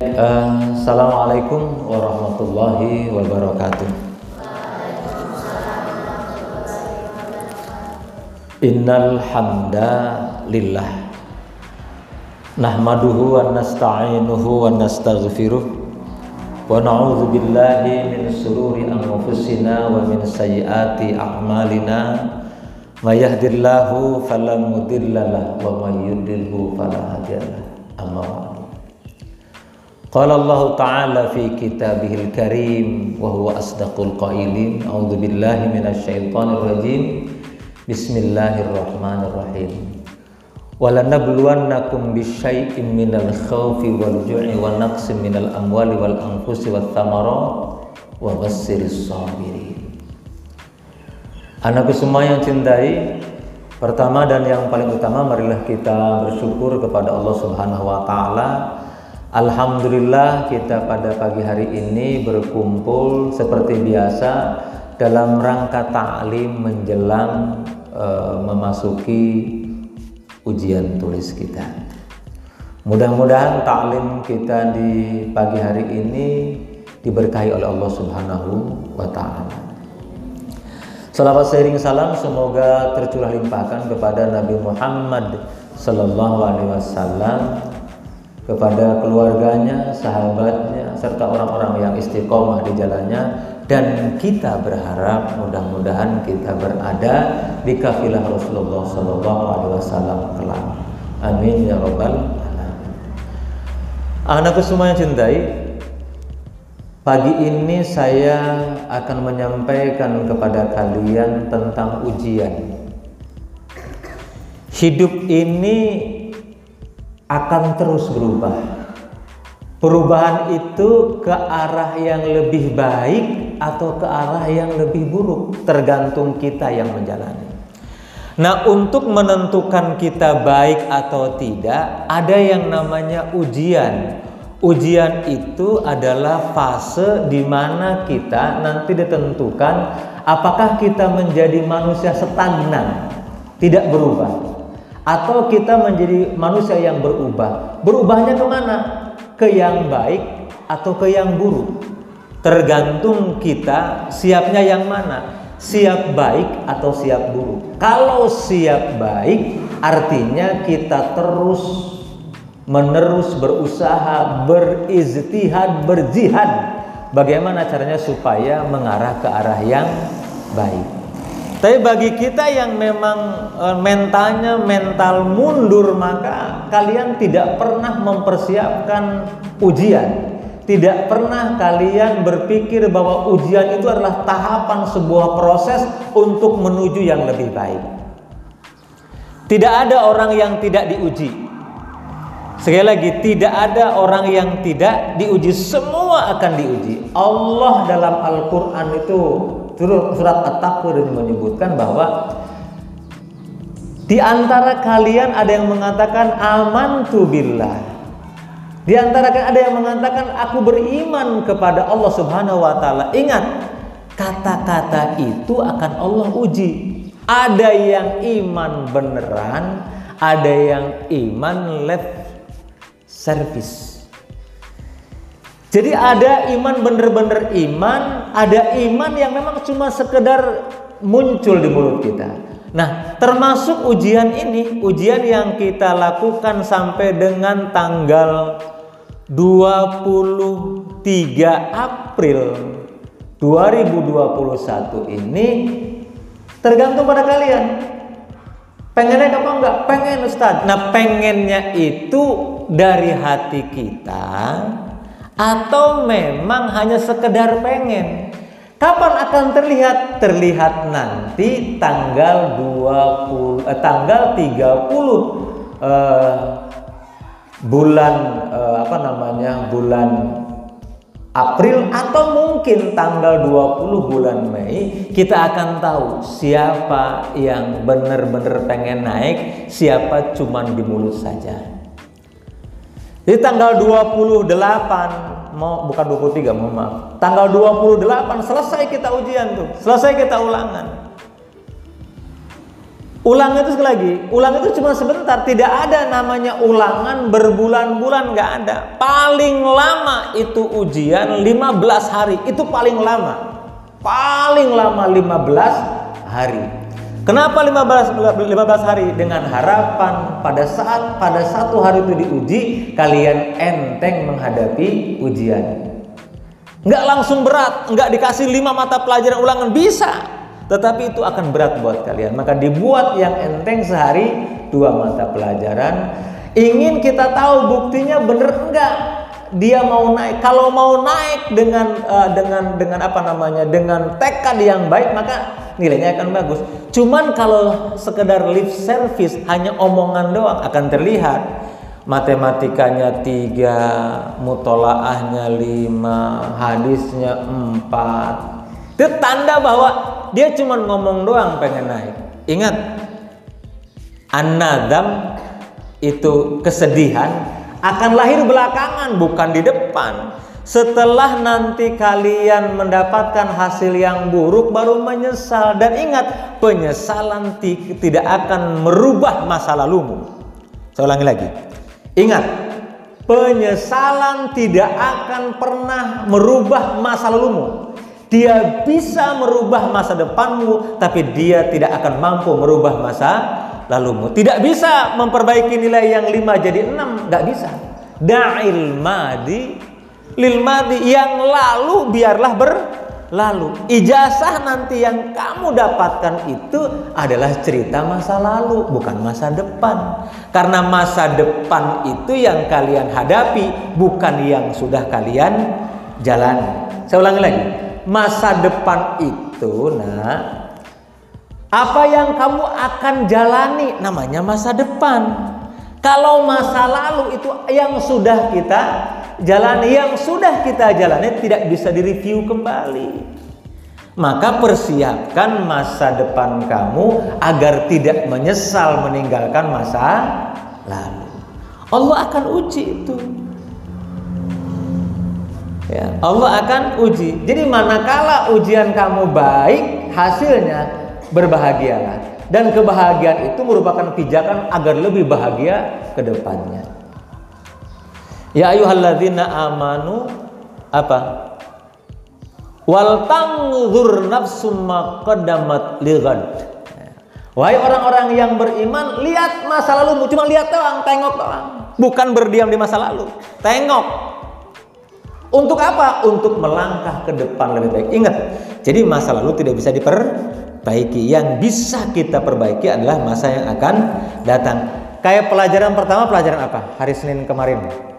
Uh, Assalamualaikum warahmatullahi wabarakatuh. Innal hamdalillah nahmaduhu wa nasta'inuhu wa nastaghfiruh. Wa na'udzu billahi min sururi anfusina wa min sayyiati a'malina. May yahdihillahu fala mudhillalah wa may yudlilhu fala hadiyalah amma Qala Allah Ta'ala fi kitabihil karim wa huwa asdaqul qailin. A'udzu billahi minasyaitonir rajim. Bismillahirrahmanirrahim. Ju'i wa naqsim minal amwali wal anfusi wat thamarat wa bassiris sabirin. Anakku semua yang cintai Pertama dan yang paling utama marilah kita bersyukur kepada Allah Subhanahu wa taala Alhamdulillah kita pada pagi hari ini berkumpul seperti biasa dalam rangka taklim menjelang e, memasuki ujian tulis kita. Mudah-mudahan taklim kita di pagi hari ini diberkahi oleh Allah Subhanahu wa taala. Salawat sering salam semoga tercurah limpahkan kepada Nabi Muhammad sallallahu alaihi wasallam kepada keluarganya, sahabatnya, serta orang-orang yang istiqomah di jalannya dan kita berharap mudah-mudahan kita berada di kafilah Rasulullah Sallallahu Alaihi Wasallam kelak. Amin ya robbal alamin. Anakku semua yang cintai, pagi ini saya akan menyampaikan kepada kalian tentang ujian. Hidup ini akan terus berubah. Perubahan itu ke arah yang lebih baik atau ke arah yang lebih buruk, tergantung kita yang menjalani. Nah, untuk menentukan kita baik atau tidak, ada yang namanya ujian. Ujian itu adalah fase di mana kita nanti ditentukan apakah kita menjadi manusia stagnan, tidak berubah, atau kita menjadi manusia yang berubah. Berubahnya ke mana? Ke yang baik atau ke yang buruk. Tergantung kita siapnya yang mana. Siap baik atau siap buruk. Kalau siap baik artinya kita terus menerus berusaha, beriztihad, berjihad. Bagaimana caranya supaya mengarah ke arah yang baik. Tapi bagi kita yang memang e, mentalnya mental mundur maka kalian tidak pernah mempersiapkan ujian. Tidak pernah kalian berpikir bahwa ujian itu adalah tahapan sebuah proses untuk menuju yang lebih baik. Tidak ada orang yang tidak diuji. Sekali lagi, tidak ada orang yang tidak diuji, semua akan diuji. Allah dalam Al-Quran itu surat At-Takwir menyebutkan bahwa di antara kalian ada yang mengatakan aman tu billah. Di antara kalian ada yang mengatakan aku beriman kepada Allah Subhanahu wa taala. Ingat, kata-kata itu akan Allah uji. Ada yang iman beneran, ada yang iman left service. Jadi ada iman bener-bener iman, ada iman yang memang cuma sekedar muncul di mulut kita. Nah, termasuk ujian ini, ujian yang kita lakukan sampai dengan tanggal 23 April 2021 ini tergantung pada kalian. Pengennya apa enggak? Pengen Ustaz. Nah, pengennya itu dari hati kita atau memang hanya sekedar pengen? Kapan akan terlihat? Terlihat nanti tanggal 20 eh, tanggal 30 eh, bulan eh, apa namanya? bulan April atau mungkin tanggal 20 bulan Mei kita akan tahu siapa yang benar-benar pengen naik, siapa cuman di mulut saja. Jadi tanggal 28 mau bukan 23 mohon maaf. Tanggal 28 selesai kita ujian tuh, selesai kita ulangan. Ulang itu sekali lagi, ulang itu cuma sebentar, tidak ada namanya ulangan berbulan-bulan nggak ada. Paling lama itu ujian 15 hari, itu paling lama. Paling lama 15 hari. Kenapa 15 15 hari dengan harapan pada saat pada satu hari itu diuji kalian enteng menghadapi ujian. Nggak langsung berat, nggak dikasih lima mata pelajaran ulangan bisa, tetapi itu akan berat buat kalian. Maka dibuat yang enteng sehari dua mata pelajaran. Ingin kita tahu buktinya bener enggak dia mau naik. Kalau mau naik dengan uh, dengan dengan apa namanya? dengan tekad yang baik maka nilainya akan bagus. Cuman kalau sekedar lip service hanya omongan doang akan terlihat matematikanya tiga, mutolaahnya lima, hadisnya empat, itu tanda bahwa dia cuma ngomong doang pengen naik. Ingat, anadam itu kesedihan akan lahir belakangan bukan di depan. Setelah nanti kalian mendapatkan hasil yang buruk baru menyesal dan ingat penyesalan tidak akan merubah masa lalumu. Saya ulangi lagi. Ingat, penyesalan tidak akan pernah merubah masa lalumu. Dia bisa merubah masa depanmu, tapi dia tidak akan mampu merubah masa lalumu. Tidak bisa memperbaiki nilai yang lima jadi enam, nggak bisa. Da'il madi lil madi yang lalu biarlah berlalu. Ijazah nanti yang kamu dapatkan itu adalah cerita masa lalu, bukan masa depan. Karena masa depan itu yang kalian hadapi, bukan yang sudah kalian jalani. Saya ulangi lagi masa depan itu nah apa yang kamu akan jalani namanya masa depan kalau masa lalu itu yang sudah kita jalani yang sudah kita jalani tidak bisa direview kembali maka persiapkan masa depan kamu agar tidak menyesal meninggalkan masa lalu Allah akan uji itu Ya, Allah akan uji. Jadi manakala ujian kamu baik, hasilnya berbahagialah. Dan kebahagiaan itu merupakan pijakan agar lebih bahagia ke depannya. Ya ayyuhalladzina amanu apa? Wal tanzur nafsum ma qaddamat lighad. Wahai orang-orang yang beriman, lihat masa lalu, cuma lihat doang, tengok doang. Bukan berdiam di masa lalu. Tengok untuk apa? Untuk melangkah ke depan lebih baik. Ingat, jadi masa lalu tidak bisa diperbaiki. Yang bisa kita perbaiki adalah masa yang akan datang. Kayak pelajaran pertama, pelajaran apa? Hari Senin kemarin.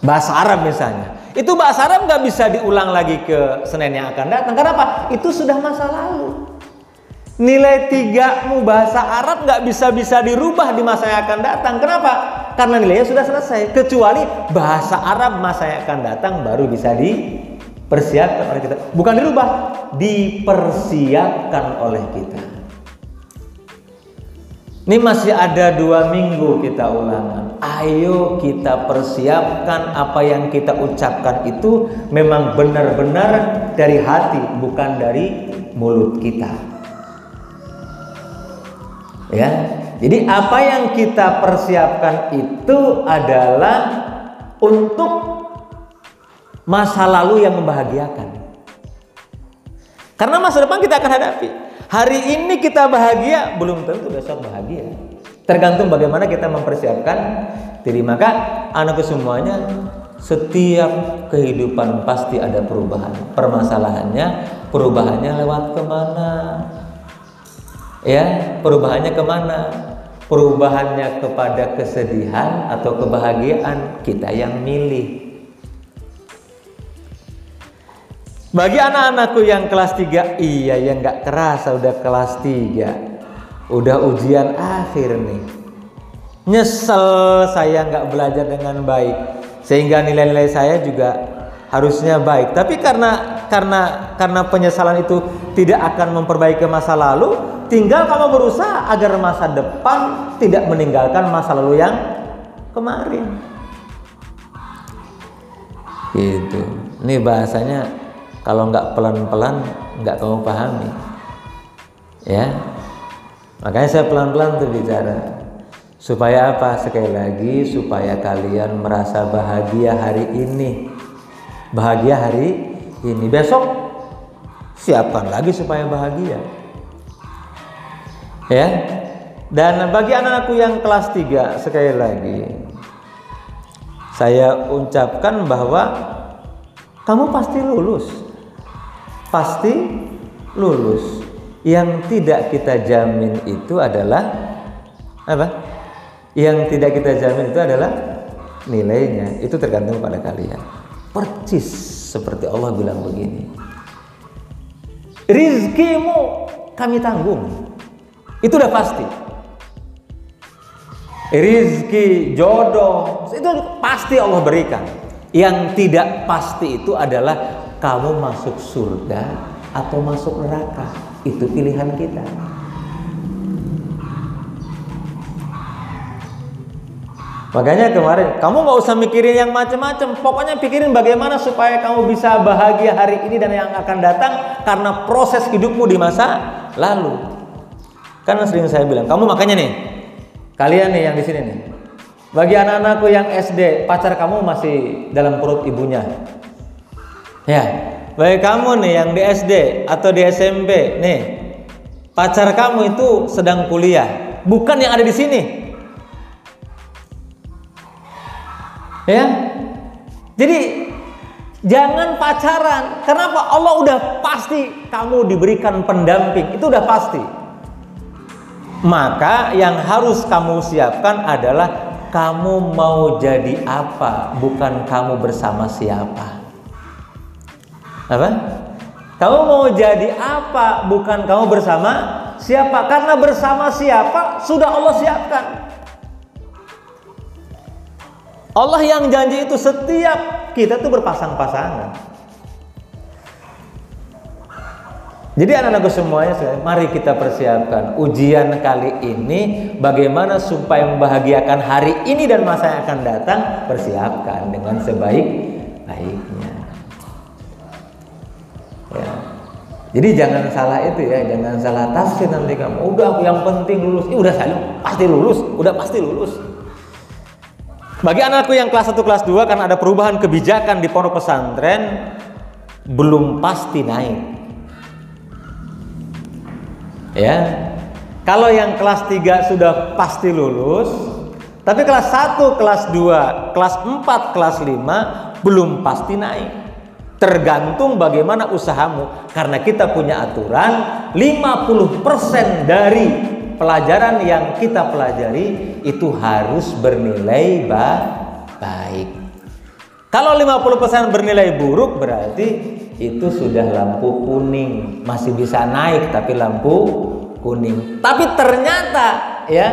Bahasa Arab misalnya. Itu bahasa Arab nggak bisa diulang lagi ke Senin yang akan datang. Karena apa? Itu sudah masa lalu. Nilai tigamu bahasa Arab nggak bisa-bisa dirubah di masa yang akan datang. Kenapa? Karena nilainya sudah selesai. Kecuali bahasa Arab masa yang akan datang baru bisa dipersiapkan oleh kita. Bukan dirubah, dipersiapkan oleh kita. Ini masih ada dua minggu kita ulangan. Ayo kita persiapkan apa yang kita ucapkan itu memang benar-benar dari hati, bukan dari mulut kita. Ya. Jadi apa yang kita persiapkan itu adalah untuk masa lalu yang membahagiakan. Karena masa depan kita akan hadapi. Hari ini kita bahagia, belum tentu besok bahagia. Tergantung bagaimana kita mempersiapkan diri. Maka anak semuanya setiap kehidupan pasti ada perubahan. Permasalahannya, perubahannya lewat ke mana? Ya, perubahannya ke mana? Perubahannya kepada kesedihan atau kebahagiaan kita yang milih. Bagi anak-anakku yang kelas 3, iya yang nggak kerasa udah kelas 3. Udah ujian akhir nih. Nyesel saya nggak belajar dengan baik. Sehingga nilai-nilai saya juga harusnya baik. Tapi karena karena karena penyesalan itu tidak akan memperbaiki masa lalu, tinggal kamu berusaha agar masa depan tidak meninggalkan masa lalu yang kemarin. Gitu. Ini bahasanya kalau nggak pelan-pelan nggak kamu pahami. Ya. Makanya saya pelan-pelan tuh bicara. Supaya apa? Sekali lagi supaya kalian merasa bahagia hari ini. Bahagia hari ini. Besok siapkan lagi supaya bahagia. Ya. Dan bagi anak-anakku yang kelas 3 sekali lagi saya ucapkan bahwa kamu pasti lulus. Pasti lulus. Yang tidak kita jamin itu adalah apa? Yang tidak kita jamin itu adalah nilainya. Itu tergantung pada kalian. Percis seperti Allah bilang begini. Rizkimu kami tanggung. Itu udah pasti rizki, jodoh, itu pasti Allah berikan. Yang tidak pasti itu adalah kamu masuk surga atau masuk neraka. Itu pilihan kita. Makanya kemarin kamu nggak usah mikirin yang macam-macam. Pokoknya pikirin bagaimana supaya kamu bisa bahagia hari ini dan yang akan datang karena proses hidupmu di masa lalu. Karena sering saya bilang, kamu makanya nih Kalian nih yang di sini nih. Bagi anak-anakku yang SD, pacar kamu masih dalam perut ibunya. Ya. Bagi kamu nih yang di SD atau di SMP, nih. Pacar kamu itu sedang kuliah, bukan yang ada di sini. Ya. Jadi jangan pacaran. Kenapa? Allah udah pasti kamu diberikan pendamping. Itu udah pasti maka yang harus kamu siapkan adalah kamu mau jadi apa, bukan kamu bersama siapa. Apa? Kamu mau jadi apa, bukan kamu bersama siapa. Karena bersama siapa sudah Allah siapkan. Allah yang janji itu setiap kita tuh berpasang-pasangan. Jadi anak-anakku semuanya, mari kita persiapkan ujian kali ini bagaimana supaya membahagiakan hari ini dan masa yang akan datang, persiapkan dengan sebaik-baiknya. Jadi jangan salah itu ya, jangan salah tafsir nanti kamu. Udah yang penting lulus. Ini udah saya pasti lulus, udah pasti lulus. Bagi anakku yang kelas 1 kelas 2 karena ada perubahan kebijakan di pondok pesantren belum pasti naik Ya. Kalau yang kelas 3 sudah pasti lulus, tapi kelas 1, kelas 2, kelas 4, kelas 5 belum pasti naik. Tergantung bagaimana usahamu karena kita punya aturan 50% dari pelajaran yang kita pelajari itu harus bernilai baik. Kalau 50% bernilai buruk berarti itu sudah lampu kuning, masih bisa naik tapi lampu kuning. Tapi ternyata ya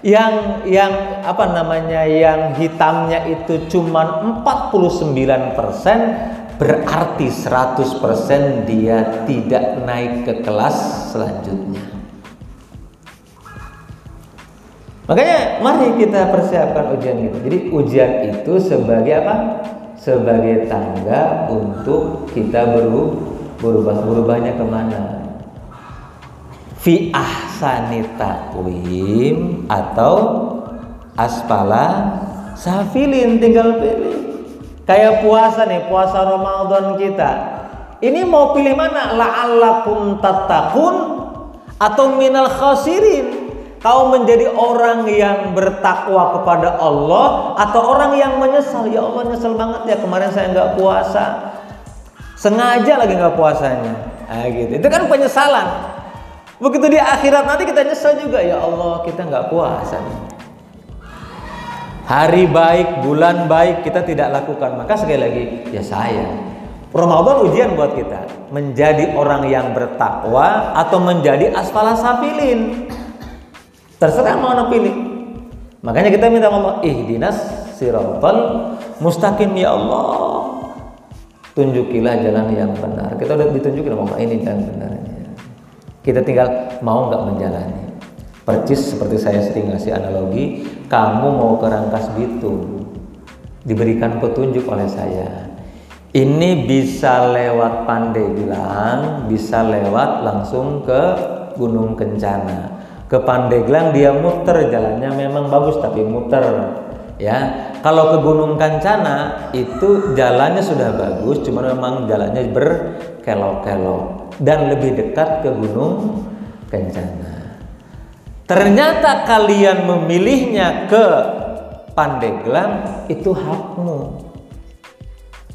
yang yang apa namanya yang hitamnya itu cuma 49% berarti 100% dia tidak naik ke kelas selanjutnya. Makanya mari kita persiapkan ujian itu. Jadi ujian itu sebagai apa? Sebagai tangga untuk kita berubah berubahnya ke mana? Fi ahsani atau aspala safilin tinggal pilih. Kayak puasa nih, puasa Ramadan kita. Ini mau pilih mana? La'allakum tattaqun atau minal khasirin? Kau menjadi orang yang bertakwa kepada Allah atau orang yang menyesal? Ya Allah nyesel banget ya kemarin saya nggak puasa. Sengaja lagi nggak puasanya. Nah, gitu. Itu kan penyesalan. Begitu di akhirat nanti kita nyesel juga ya Allah kita nggak puasa nih. Hari baik, bulan baik kita tidak lakukan. Maka sekali lagi ya saya. Ramadan ujian buat kita menjadi orang yang bertakwa atau menjadi asfala safilin. Terserah mau anda pilih. Makanya kita minta ngomong ihdinas siratal mustaqim ya Allah. Tunjukilah jalan yang benar. Kita udah ditunjukin ngomong ini jalan benarnya. Kita tinggal mau nggak menjalani. Percis seperti saya sering ngasih analogi, kamu mau ke Rangkas Bitung, diberikan petunjuk oleh saya. Ini bisa lewat pandai bilang, bisa lewat langsung ke Gunung Kencana. Ke Pandeglang dia muter jalannya memang bagus tapi muter ya. Kalau ke Gunung Kencana itu jalannya sudah bagus, cuma memang jalannya berkelok-kelok dan lebih dekat ke Gunung Kencana. Ternyata kalian memilihnya ke Pandeglang itu hakmu.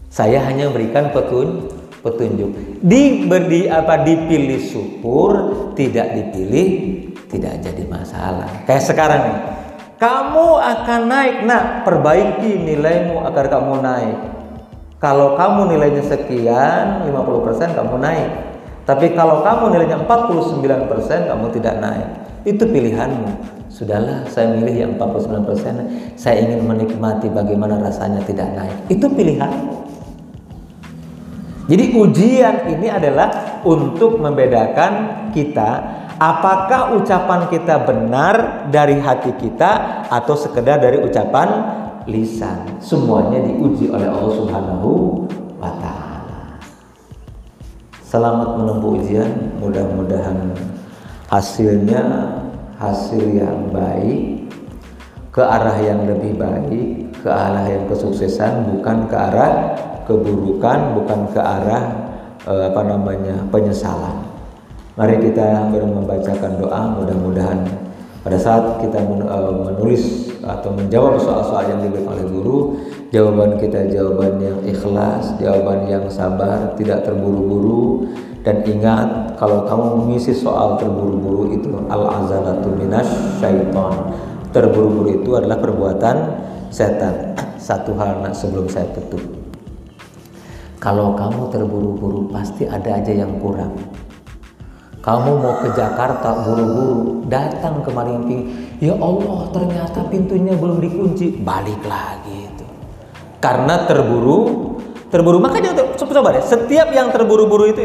Saya hanya berikan petun petunjuk. Diberi apa dipilih syukur, tidak dipilih tidak jadi masalah. Kayak sekarang nih. Kamu akan naik. Nah, perbaiki nilaimu agar kamu naik. Kalau kamu nilainya sekian, 50% kamu naik. Tapi kalau kamu nilainya 49%, kamu tidak naik. Itu pilihanmu. Sudahlah, saya milih yang 49%. Saya ingin menikmati bagaimana rasanya tidak naik. Itu pilihanmu. Jadi ujian ini adalah untuk membedakan kita apakah ucapan kita benar dari hati kita atau sekedar dari ucapan lisan. Semuanya diuji oleh Allah Subhanahu wa taala. Selamat menempuh ujian, mudah-mudahan hasilnya hasil yang baik ke arah yang lebih baik, ke arah yang kesuksesan bukan ke arah keburukan bukan ke arah eh, apa namanya penyesalan. Mari kita membacakan doa mudah-mudahan pada saat kita eh, menulis atau menjawab soal-soal yang diberikan oleh guru, jawaban kita jawaban yang ikhlas, jawaban yang sabar, tidak terburu-buru dan ingat kalau kamu mengisi soal terburu-buru itu al-azalatu minas syaiton. Terburu-buru itu adalah perbuatan setan. Satu hal nak sebelum saya tutup. Kalau kamu terburu-buru pasti ada aja yang kurang. Kamu mau ke Jakarta buru-buru, datang ke Marimping, ya Allah ternyata pintunya belum dikunci, balik lagi itu. Karena terburu, terburu. Makanya coba deh, setiap yang terburu-buru itu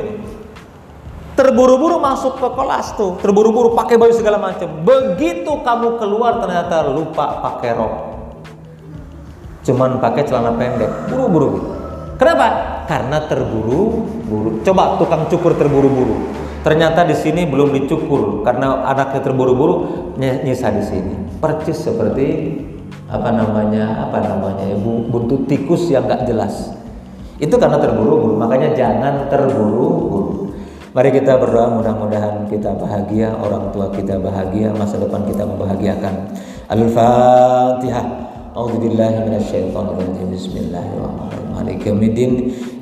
terburu-buru masuk ke kelas tuh, terburu-buru pakai baju segala macam. Begitu kamu keluar ternyata lupa pakai rok. Cuman pakai celana pendek, buru-buru gitu. Kenapa? karena terburu-buru. Coba tukang cukur terburu-buru. Ternyata di sini belum dicukur karena anaknya terburu-buru nyisa di sini. Percis seperti apa namanya apa namanya ya buntut tikus yang gak jelas. Itu karena terburu-buru. Makanya jangan terburu-buru. Mari kita berdoa mudah-mudahan kita bahagia, orang tua kita bahagia, masa depan kita membahagiakan. Al-Fatihah. A'udzu billahi minasyaitonir rajim. Bismillahirrahmanirrahim. Maliki yaumiddin.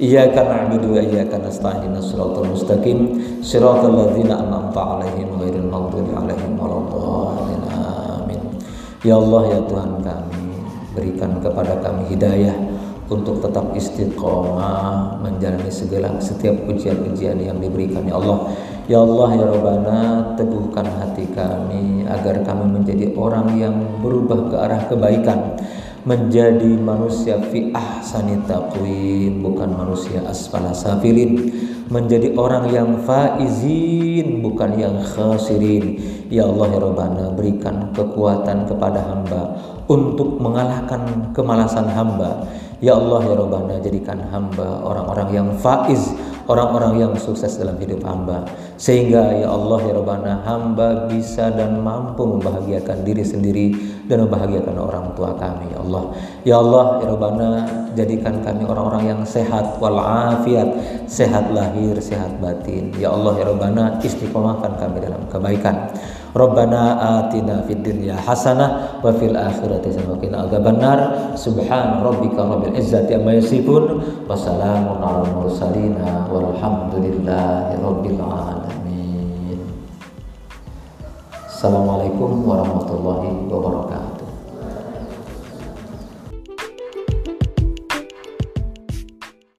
Iyyaka na'budu wa iyyaka nasta'in. Shiratal mustaqim. Shiratal ladzina an'amta 'alaihim ghairil maghdubi 'alaihim waladdallin. Amin. Ya Allah ya Tuhan kami, berikan kepada kami hidayah untuk tetap istiqomah menjalani segala setiap ujian-ujian yang diberikan. Ya Allah Ya Allah ya Rabbana teguhkan hati kami agar kami menjadi orang yang berubah ke arah kebaikan menjadi manusia fi ahsani taqwim bukan manusia asfala safilin menjadi orang yang faizin bukan yang khasirin. Ya Allah ya Rabbana berikan kekuatan kepada hamba untuk mengalahkan kemalasan hamba ya Allah ya Rabbana jadikan hamba orang-orang yang faiz orang-orang yang sukses dalam hidup hamba. Sehingga ya Allah ya Rabbana hamba bisa dan mampu membahagiakan diri sendiri dan membahagiakan orang tua kami ya Allah. Ya Allah ya Rabbana jadikan kami orang-orang yang sehat walafiat sehat lahir sehat batin. Ya Allah ya Rabbana istiqomahkan kami dalam kebaikan Rabbana atina fid dunya hasanah wa fil akhirati hasanah wa qina adzabannar. Subhan rabbika rabbil izzati amma yasifun wa salamun mursalin walhamdulillahi rabbil alamin. Assalamualaikum warahmatullahi wabarakatuh.